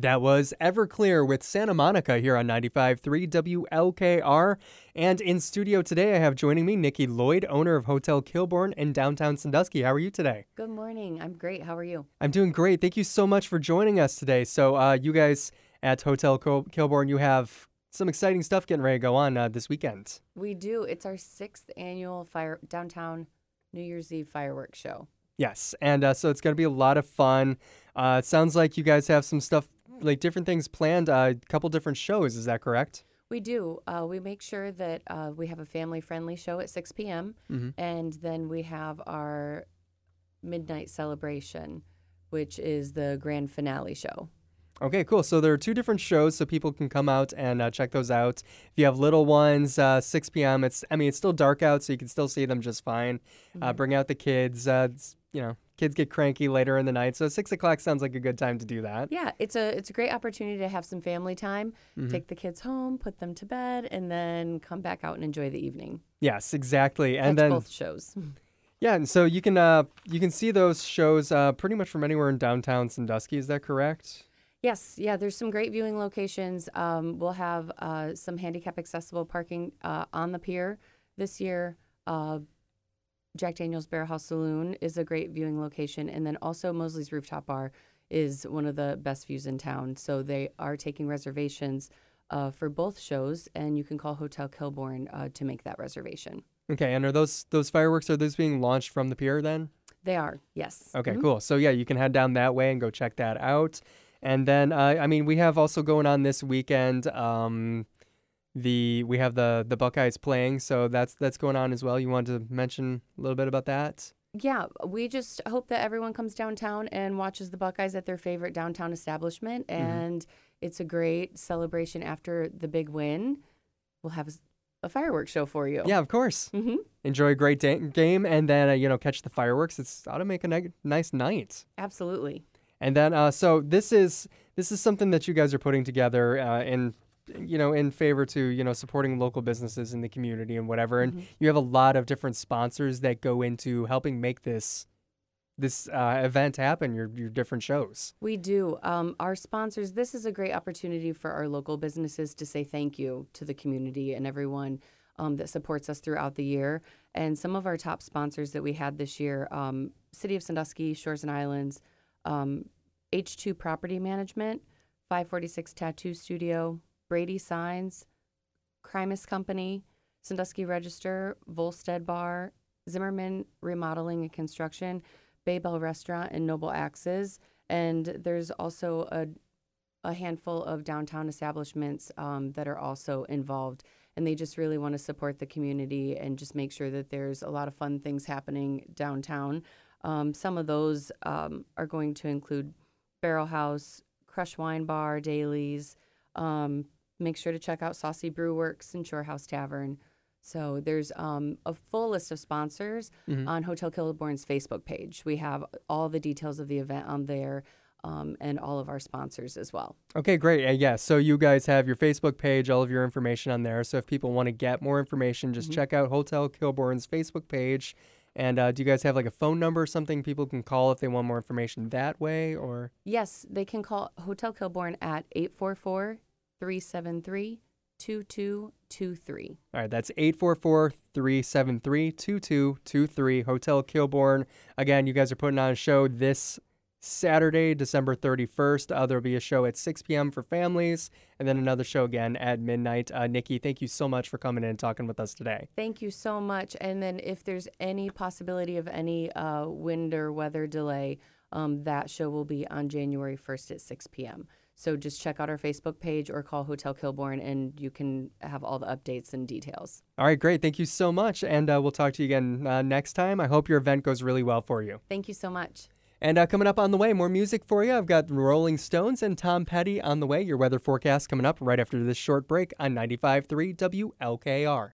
That was Everclear with Santa Monica here on 95.3 WLKR. And in studio today, I have joining me Nikki Lloyd, owner of Hotel Kilbourne in downtown Sandusky. How are you today? Good morning. I'm great. How are you? I'm doing great. Thank you so much for joining us today. So, uh, you guys at Hotel Kil- Kilbourne, you have some exciting stuff getting ready to go on uh, this weekend. We do. It's our sixth annual fire downtown New Year's Eve fireworks show. Yes, and uh, so it's going to be a lot of fun. Uh, it sounds like you guys have some stuff, like different things planned. uh, A couple different shows. Is that correct? We do. Uh, we make sure that uh, we have a family friendly show at 6 p.m. Mhm. And then we have our midnight celebration, which is the grand finale show. Okay, cool. So there are two different shows, so people can come out and uh, check those out. If you have little ones, uh, 6 p.m. It's I mean it's still dark out, so you can still see them just fine. Uh, bring out the kids. Uh, you know, kids get cranky later in the night, so six o'clock sounds like a good time to do that. Yeah, it's a it's a great opportunity to have some family time. Mm-hmm. Take the kids home, put them to bed, and then come back out and enjoy the evening. Yes, exactly. And then both shows. yeah, and so you can uh you can see those shows uh pretty much from anywhere in downtown Sandusky. Is that correct? Yes, yeah, there's some great viewing locations. Um, we'll have uh, some handicap accessible parking uh, on the pier this year. Uh, Jack Daniels Barrel House Saloon is a great viewing location, and then also Mosley's Rooftop Bar is one of the best views in town. So they are taking reservations uh, for both shows, and you can call Hotel Kilbourne uh, to make that reservation. Okay, and are those those fireworks are those being launched from the pier then? They are, yes. Okay, cool. So yeah, you can head down that way and go check that out. And then uh, I mean, we have also going on this weekend. Um, the we have the the Buckeyes playing, so that's that's going on as well. You want to mention a little bit about that? Yeah, we just hope that everyone comes downtown and watches the Buckeyes at their favorite downtown establishment. And it's a great celebration after the big win. We'll have a fireworks show for you. Yeah, of course. Mm-hmm. Enjoy a great da- game, and then uh, you know catch the fireworks. It's ought to make a ni- nice night. Absolutely. And then uh, so this is this is something that you guys are putting together uh, in you know in favor to you know supporting local businesses in the community and whatever. And you have a lot of different sponsors that go into helping make this this uh, event happen. Your your different shows. We do. Um, our sponsors, this is a great opportunity for our local businesses to say thank you to the community and everyone um, that supports us throughout the year. And some of our top sponsors that we had this year um, City of Sandusky, Shores and Islands, um, H2 Property Management, 546 Tattoo Studio, Brady Signs, Crimus Company, Sandusky Register, Volstead Bar, Zimmerman Remodeling and Construction, Baybell Restaurant, and Noble Axes. And there's also a, a handful of downtown establishments um, that are also involved. And they just really want to support the community and just make sure that there's a lot of fun things happening downtown. Um, some of those um, are going to include Barrel House, Crush Wine Bar, Dailies. Make sure to check out Saucy Brew Works and Shore House Tavern. So there's um, a full list of sponsors on Hotel Kilbourne's Facebook page. We have all the details of the event on there um, and all of our sponsors as well. Okay, great. Uh, yeah, so you guys have your Facebook page, all of your information on there. So if people want to get more information, just check out Hotel Kilbourne's Facebook page. And uh, do you guys have like a phone number or something people can call if they want more information that way? Or Yes, they can call Hotel Kilbourne at 844 373 2223. all right, that's 844 373 2223 Hotel Kilbourne. Again, you guys are putting on a show this Saturday, December 31st. Uh, there'll be a show at 6 p.m. for families, and then another show again at midnight. Uh, Nikki, thank you so much for coming in and talking with us today. Thank you so much. And then, if there's any possibility of any uh, wind or weather delay, um, that show will be on January 1st at 6 p.m. So just check out our Facebook page or call Hotel Kilbourne, and you can have all the updates and details. All right, great. Thank you so much. And uh, we'll talk to you again uh, next time. I hope your event goes really well for you. Thank you so much. And uh, coming up on the way, more music for you. I've got Rolling Stones and Tom Petty on the way. Your weather forecast coming up right after this short break on 95.3 WLKR.